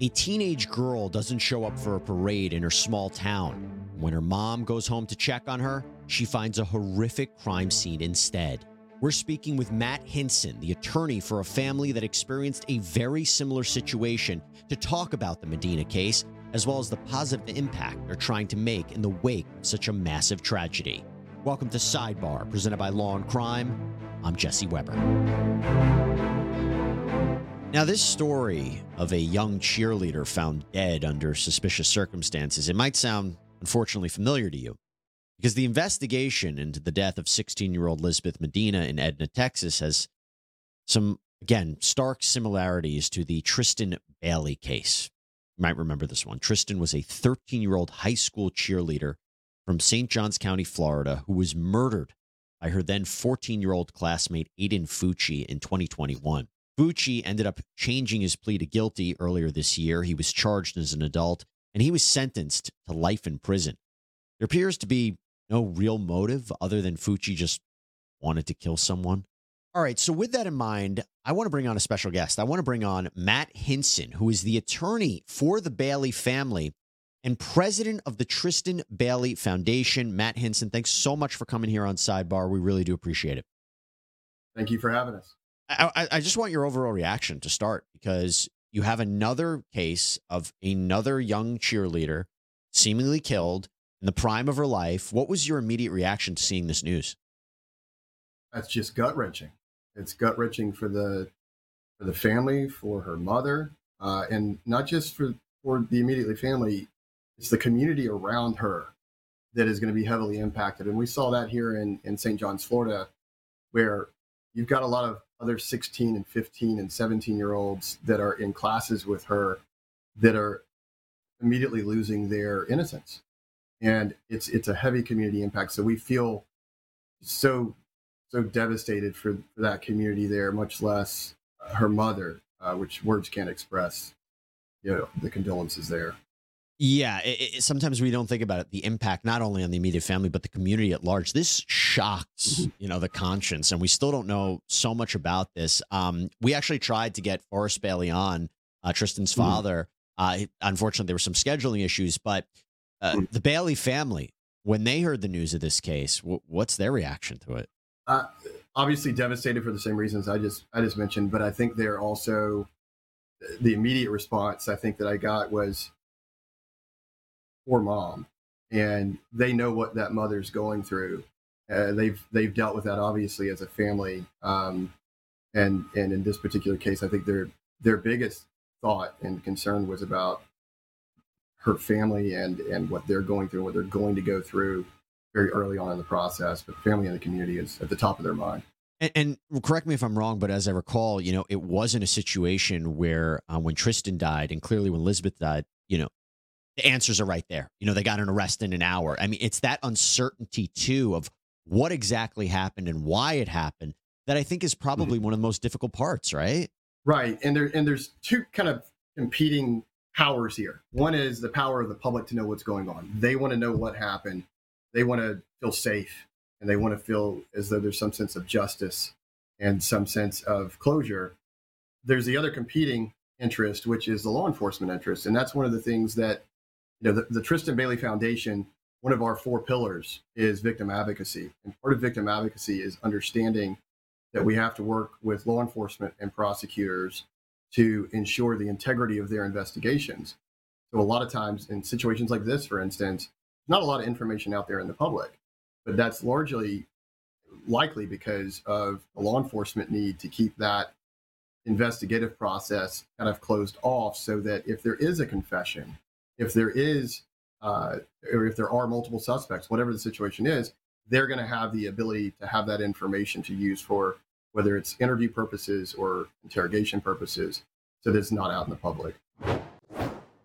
A teenage girl doesn't show up for a parade in her small town. When her mom goes home to check on her, she finds a horrific crime scene instead. We're speaking with Matt Hinson, the attorney for a family that experienced a very similar situation, to talk about the Medina case, as well as the positive impact they're trying to make in the wake of such a massive tragedy. Welcome to Sidebar, presented by Law and Crime. I'm Jesse Weber. Now, this story of a young cheerleader found dead under suspicious circumstances, it might sound unfortunately familiar to you because the investigation into the death of 16 year old Lisbeth Medina in Edna, Texas has some, again, stark similarities to the Tristyn Bailey case. You might remember this one. Tristyn was a 13 year old high school cheerleader from St. Johns County, Florida, who was murdered by her then 14 year old classmate, Aiden Fucci, in 2021. Fucci ended up changing his plea to guilty earlier this year. He was charged as an adult and he was sentenced to life in prison. There appears to be no real motive other than Fucci just wanted to kill someone. All right, so with that in mind, I want to bring on a special guest. I want to bring on Matt Hinson, who is the attorney for the Bailey family and president of the Tristyn Bailey Foundation. Matt Hinson, thanks so much for coming here on Sidebar. We really do appreciate it. Thank you for having us. I, I just want your overall reaction to start because you have another case of another young cheerleader seemingly killed in the prime of her life. What was your immediate reaction to seeing this news? That's just gut wrenching. It's gut wrenching for the for the family, for her mother, uh, and not just for for the immediately family. It's the community around her that is going to be heavily impacted, and we saw that here in in St. John's, Florida, where you've got a lot of other 16 and 15 and 17 year olds that are in classes with her that are immediately losing their innocence. And it's it's a heavy community impact. So we feel so so devastated for, for that community there much less uh, her mother uh, which words can't express you know the condolences there yeah, it, it, sometimes we don't think about it, the impact not only on the immediate family but the community at large. This shocks, mm-hmm. you know, the conscience, and we still don't know so much about this. Um, we actually tried to get Forrest Bailey on, uh, Tristyn's mm-hmm. father. Uh, unfortunately, there were some scheduling issues, but uh, mm-hmm. the Bailey family, when they heard the news of this case, w- what's their reaction to it? Uh, obviously, devastated for the same reasons I just I just mentioned, but I think they're also the immediate response I think that I got was poor mom, and they know what that mother's going through. Uh, they've they've dealt with that obviously as a family, um, and and in this particular case, I think their their biggest thought and concern was about her family and and what they're going through, what they're going to go through very early on in the process. But family and the community is at the top of their mind. And, and, correct me if I'm wrong, but as I recall, you know, it wasn't a situation where uh, when Tristyn died, and clearly when Elizabeth died, you know, the answers are right there. You know, they got an arrest in an hour. I mean, it's that uncertainty too of what exactly happened and why it happened that I think is probably mm-hmm. one of the most difficult parts, right? Right. And there and there's two kind of competing powers here. One is the power of the public to know what's going on. They want to know what happened. They want to feel safe and they want to feel as though there's some sense of justice and some sense of closure. There's the other competing interest, which is the law enforcement interest. And that's one of the things that you know, the, the Tristyn Bailey Foundation, one of our four pillars is victim advocacy. And part of victim advocacy is understanding that we have to work with law enforcement and prosecutors to ensure the integrity of their investigations. So, a lot of times in situations like this, for instance, not a lot of information out there in the public, but that's largely likely because of the law enforcement need to keep that investigative process kind of closed off so that if there is a confession, if there is, uh, or if there are multiple suspects, whatever the situation is, they're going to have the ability to have that information to use for whether it's interview purposes or interrogation purposes, so that it's not out in the public.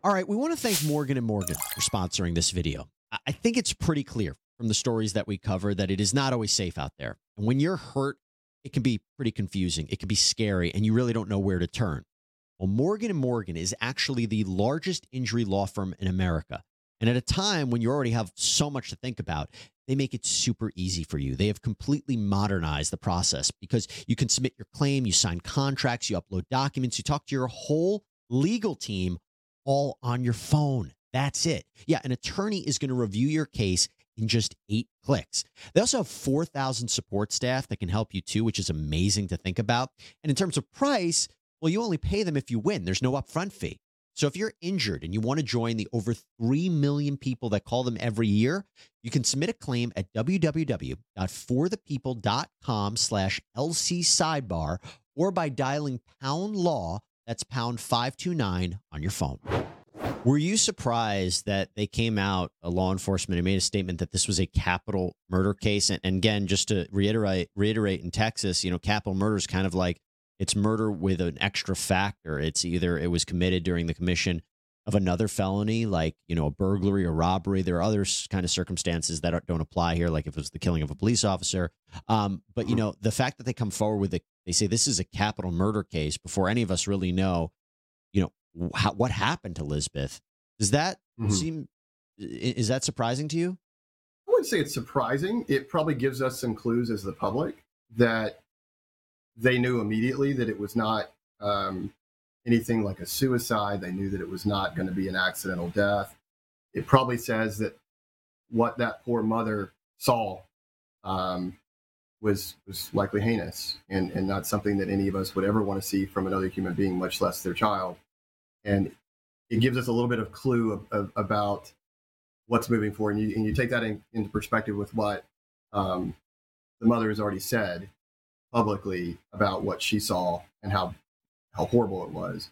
All right, we want to thank Morgan and Morgan for sponsoring this video. I think it's pretty clear from the stories that we cover that it is not always safe out there. And when you're hurt, it can be pretty confusing. It can be scary, and you really don't know where to turn. Well, Morgan Morgan is actually the largest injury law firm in America. And at a time when you already have so much to think about, they make it super easy for you. They have completely modernized the process because you can submit your claim, you sign contracts, you upload documents, you talk to your whole legal team all on your phone. That's it. Yeah, an attorney is going to review your case in just eight clicks. They also have 4,000 support staff that can help you too, which is amazing to think about. And in terms of price, well, you only pay them if you win, there's no upfront fee. So if you're injured and you want to join the over 3 million people that call them every year, you can submit a claim at www.forthepeople.com slash LC sidebar or by dialing pound law, that's pound 529 on your phone. Were you surprised that they came out, a law enforcement, and made a statement that this was a capital murder case? And, and again, just to reiterate, reiterate in Texas, you know, capital murder is kind of like it's murder with an extra factor. It's either it was committed during the commission of another felony, like you know a burglary or robbery. There are other kind of circumstances that don't apply here, like if it was the killing of a police officer. Um, but you know the fact that they come forward with it, they say this is a capital murder case before any of us really know, you know, how, what happened to Lisbeth. Does that mm-hmm. seem? Is that surprising to you? I wouldn't say it's surprising. It probably gives us some clues as the public that they knew immediately that it was not um, anything like a suicide. They knew that it was not going to be an accidental death. It probably says that what that poor mother saw um, was was likely heinous and, and not something that any of us would ever want to see from another human being, much less their child. And it gives us a little bit of clue of, of, about what's moving forward. And you, and you take that in, into perspective with what um, the mother has already said publicly about what she saw and how how horrible it was.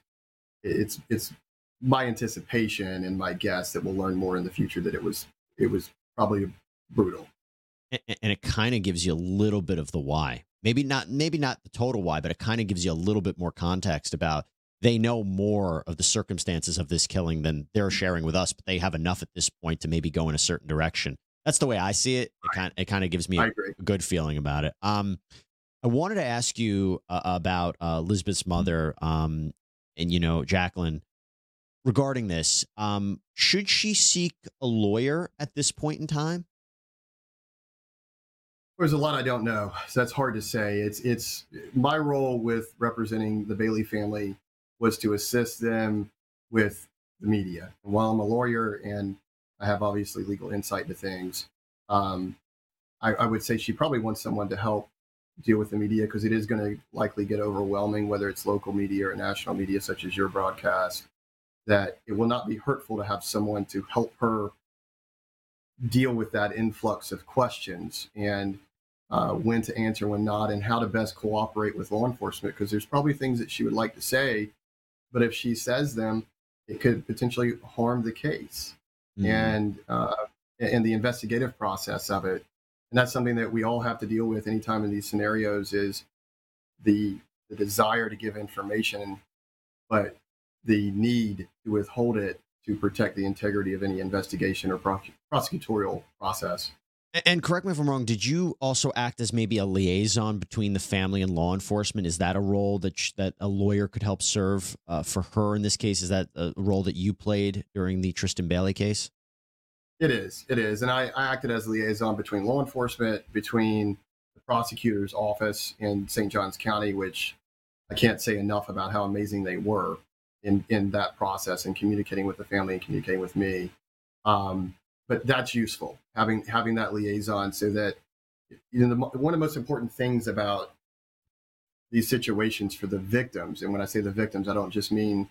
It's it's my anticipation and my guess that we'll learn more in the future that it was it was probably brutal. And it kind of gives you a little bit of the why. Maybe not maybe not the total why, but it kind of gives you a little bit more context about they know more of the circumstances of this killing than they're sharing with us, but they have enough at this point to maybe go in a certain direction. That's the way I see it. It kind it kind of gives me a, a good feeling about it. Um, I wanted to ask you uh, about uh, Lisbeth's mm-hmm. mother, um, and you know Jacqueline, regarding this. Um, should she seek a lawyer at this point in time? There's a lot I don't know, so that's hard to say. It's it's my role with representing the Bailey family was to assist them with the media. And while I'm a lawyer and I have obviously legal insight to things, um, I, I would say she probably wants someone to help deal with the media because it is going to likely get overwhelming, whether it's local media or national media, such as your broadcast. That it will not be hurtful to have someone to help her deal with that influx of questions and uh, when to answer, when not, and how to best cooperate with law enforcement. Because there's probably things that she would like to say, but if she says them, it could potentially harm the case mm-hmm. and uh, and the investigative process of it and that's something that we all have to deal with anytime in these scenarios is the the desire to give information but the need to withhold it to protect the integrity of any investigation or prosecutorial process and correct me if I'm wrong. Did you also act as maybe a liaison between the family and law enforcement? Is that a role that sh- that a lawyer could help serve uh, for her in this case? Is that a role that you played during the Tristyn Bailey case? It is. It is. And I, I acted as a liaison between law enforcement, between the prosecutor's office in St. Johns County, which I can't say enough about how amazing they were in, in that process and communicating with the family and communicating with me. Um, but that's useful having having that liaison so that you know the, one of the most important things about these situations for the victims, and when I say the victims, I don't just mean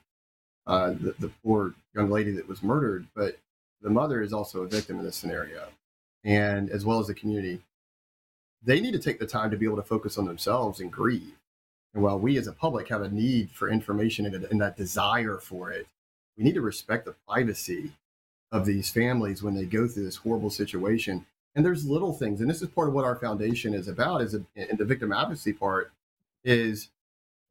uh, the, the poor young lady that was murdered, but the mother is also a victim in this scenario, and as well as the community, they need to take the time to be able to focus on themselves and grieve. And while we as a public have a need for information and, and that desire for it, we need to respect the privacy of these families when they go through this horrible situation. And there's little things, and this is part of what our foundation is about, is a, in the victim advocacy part, is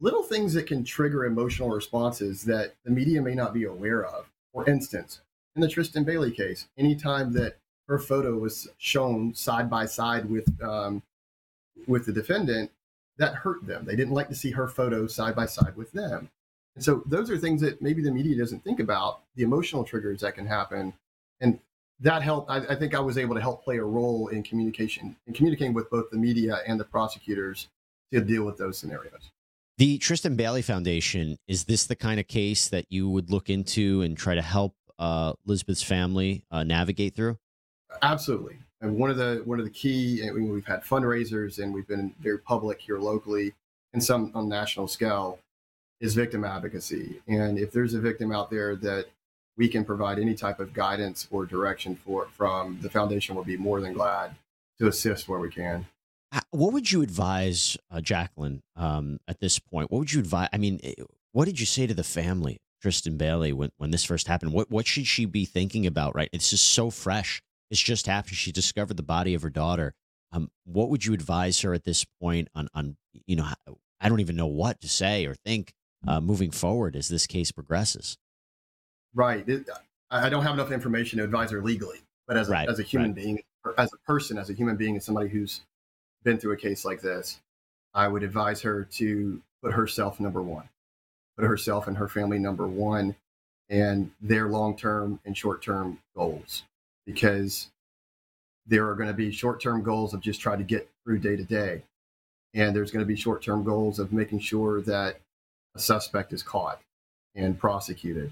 little things that can trigger emotional responses that the media may not be aware of. For instance, in the Tristyn Bailey case, anytime that her photo was shown side by side with um, with the defendant, that hurt them. They didn't like to see her photo side by side with them. And so those are things that maybe the media doesn't think about, the emotional triggers that can happen. And that helped. I, I think I was able to help play a role in communication, in communicating with both the media and the prosecutors to deal with those scenarios. The Tristyn Bailey Foundation, is this the kind of case that you would look into and try to help uh, Elizabeth's family uh, navigate through? Absolutely. And one of the one of the key, we've had fundraisers and we've been very public here locally and some on national scale, is victim advocacy. And if there's a victim out there that we can provide any type of guidance or direction for from the foundation, we'll be more than glad to assist where we can. What would you advise, uh, Jacqueline, um, at this point? What would you advise? I mean, eh, what did you say to the family, Tristyn Bailey, when, when this first happened? What what should she be thinking about? Right, it's just so fresh. It's just after she discovered the body of her daughter. Um, what would you advise her at this point on on you know I don't even know what to say or think uh, moving forward as this case progresses. Right. I don't have enough information to advise her legally, but as a, right, as a human right. being, as a person, as a human being, as somebody who's been through a case like this, I would advise her to put herself number one, put herself and her family number one, and their long term and short term goals, because there are going to be short term goals of just trying to get through day to day, and there's going to be short term goals of making sure that a suspect is caught and prosecuted.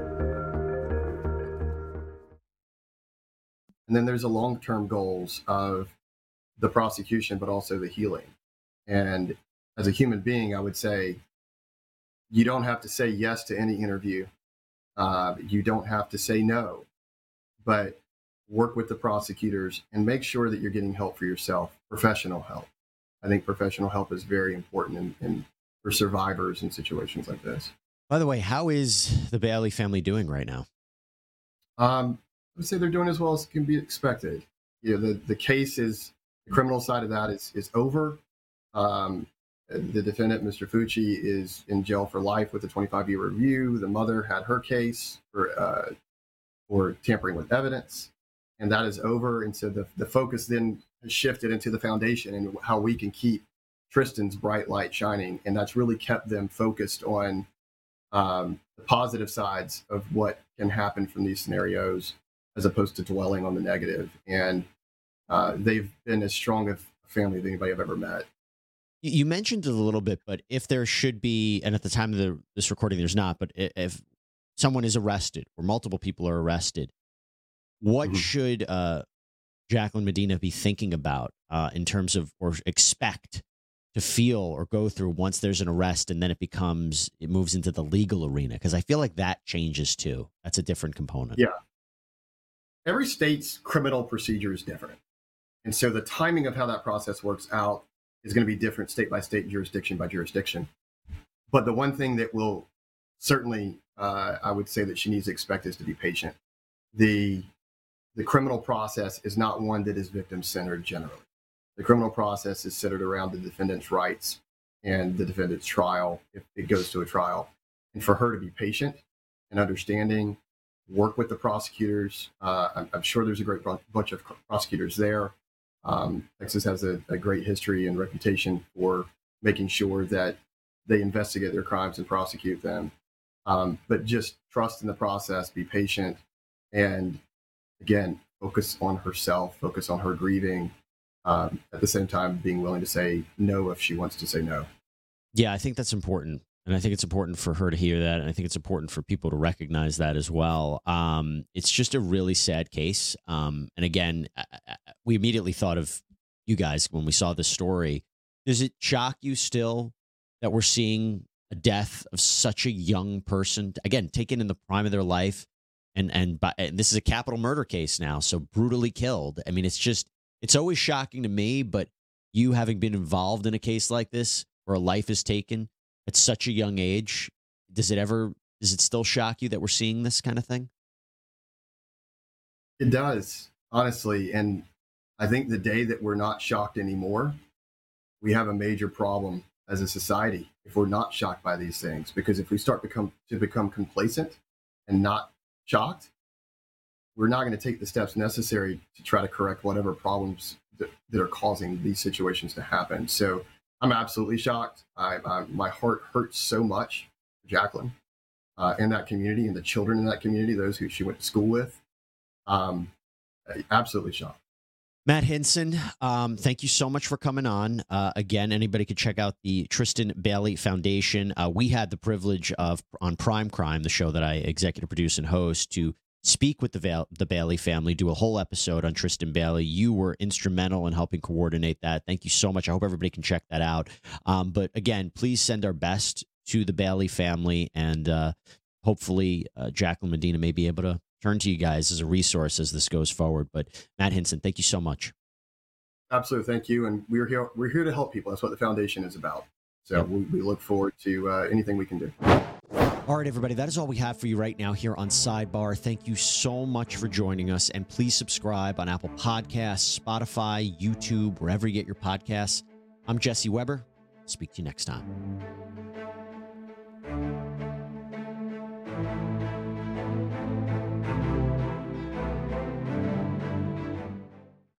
And then there's the long-term goals of the prosecution, but also the healing. And as a human being, I would say you don't have to say yes to any interview. Uh, you don't have to say no, but work with the prosecutors and make sure that you're getting help for yourself, professional help. I think professional help is very important in, in, for survivors in situations like this. By the way, how is the Bailey family doing right now? Um, would say they're doing as well as can be expected. You know, the, the case is the criminal side of that is is over. Um, the defendant, Mr. Fucci, is in jail for life with a 25 year review. The mother had her case for uh, for tampering with evidence, and that is over. And so the the focus then has shifted into the foundation and how we can keep Tristyn's bright light shining. And that's really kept them focused on um, the positive sides of what can happen from these scenarios as opposed to dwelling on the negative. And uh, they've been as strong a family as anybody I've ever met. You mentioned it a little bit, but if there should be, and at the time of the, this recording, there's not, but if someone is arrested or multiple people are arrested, what mm-hmm. should uh, Jacqueline Medina be thinking about uh, in terms of or expect to feel or go through once there's an arrest and then it becomes it moves into the legal arena because I feel like that changes too. That's a different component. Yeah. Every state's criminal procedure is different. And so the timing of how that process works out is going to be different state by state, jurisdiction by jurisdiction. But the one thing that will certainly, uh, I would say that she needs to expect is to be patient. The the criminal process is not one that is victim centered generally. The criminal process is centered around the defendant's rights and the defendant's trial if it goes to a trial. And for her to be patient and understanding, work with the prosecutors. Uh, I'm, I'm, sure there's a great bunch of prosecutors there. Um, Texas has a, a great history and reputation for making sure that they investigate their crimes and prosecute them. Um, but just trust in the process, be patient, and again, focus on herself, focus on her grieving. Um, at the same time, being willing to say no if she wants to say no. Yeah, I think that's important. And I think it's important for her to hear that. And I think it's important for people to recognize that as well. Um, it's just a really sad case. Um, and again, we immediately thought of you guys when we saw this story. Does it shock you still that we're seeing a death of such a young person, again, taken in the prime of their life? And, and, by, and this is a capital murder case now, so brutally killed. I mean, it's just, it's always shocking to me, but you having been involved in a case like this where a life is taken at such a young age, does it ever, does it still shock you that we're seeing this kind of thing? It does, honestly. And I think the day that we're not shocked anymore, we have a major problem as a society if we're not shocked by these things. Because if we start become to become complacent and not shocked, we're not going to take the steps necessary to try to correct whatever problems that, that are causing these situations to happen. So I'm absolutely shocked. I, I, my heart hurts so much Jacqueline uh, and that community and the children in that community, those who she went to school with. Um, absolutely shocked. Matt Hinson, um, thank you so much for coming on. Uh, again, anybody could check out the Tristyn Bailey Foundation. Uh, we had the privilege of on Prime Crime, the show that I executive produce and host, to speak with the Val- the Bailey family, do a whole episode on Tristyn Bailey. You were instrumental in helping coordinate that. Thank you so much. I hope everybody can check that out. Um, but again, please send our best to the Bailey family, and uh, hopefully, uh, Jacqueline Medina may be able to turn to you guys as a resource as this goes forward. But Matt Hinson, thank you so much. Absolutely, thank you. And we're here. We're here to help people. That's what the foundation is about. So yep. we, we, look forward to uh, anything we can do. All right, everybody, that is all we have for you right now here on Sidebar. Thank you so much for joining us. And please subscribe on Apple Podcasts, Spotify, YouTube, wherever you get your podcasts. I'm Jesse Weber. Speak to you next time.